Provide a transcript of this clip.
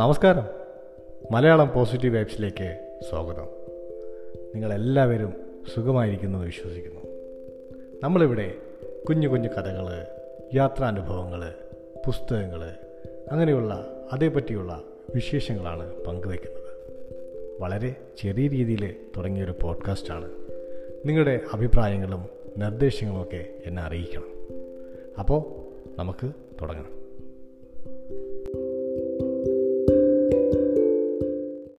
നമസ്കാരം. മലയാളം പോസിറ്റീവ് വൈബ്സിലേക്ക് സ്വാഗതം. നിങ്ങളെല്ലാവരും സുഖമായിരിക്കുമെന്ന് വിശ്വസിക്കുന്നു. നമ്മളിവിടെ കുഞ്ഞു കുഞ്ഞു കഥകൾ യാത്രാനുഭവങ്ങൾ പുസ്തകങ്ങൾ അങ്ങനെയുള്ള അതേപറ്റിയുള്ള വിശേഷങ്ങളാണ് പങ്കുവയ്ക്കുന്നത്. വളരെ ചെറിയ രീതിയിൽ തുടങ്ങിയൊരു പോഡ്കാസ്റ്റാണ്. നിങ്ങളുടെ അഭിപ്രായങ്ങളും നിർദ്ദേശങ്ങളുമൊക്കെ എന്നെ അറിയിക്കണം. അപ്പോൾ നമുക്ക് തുടങ്ങാം.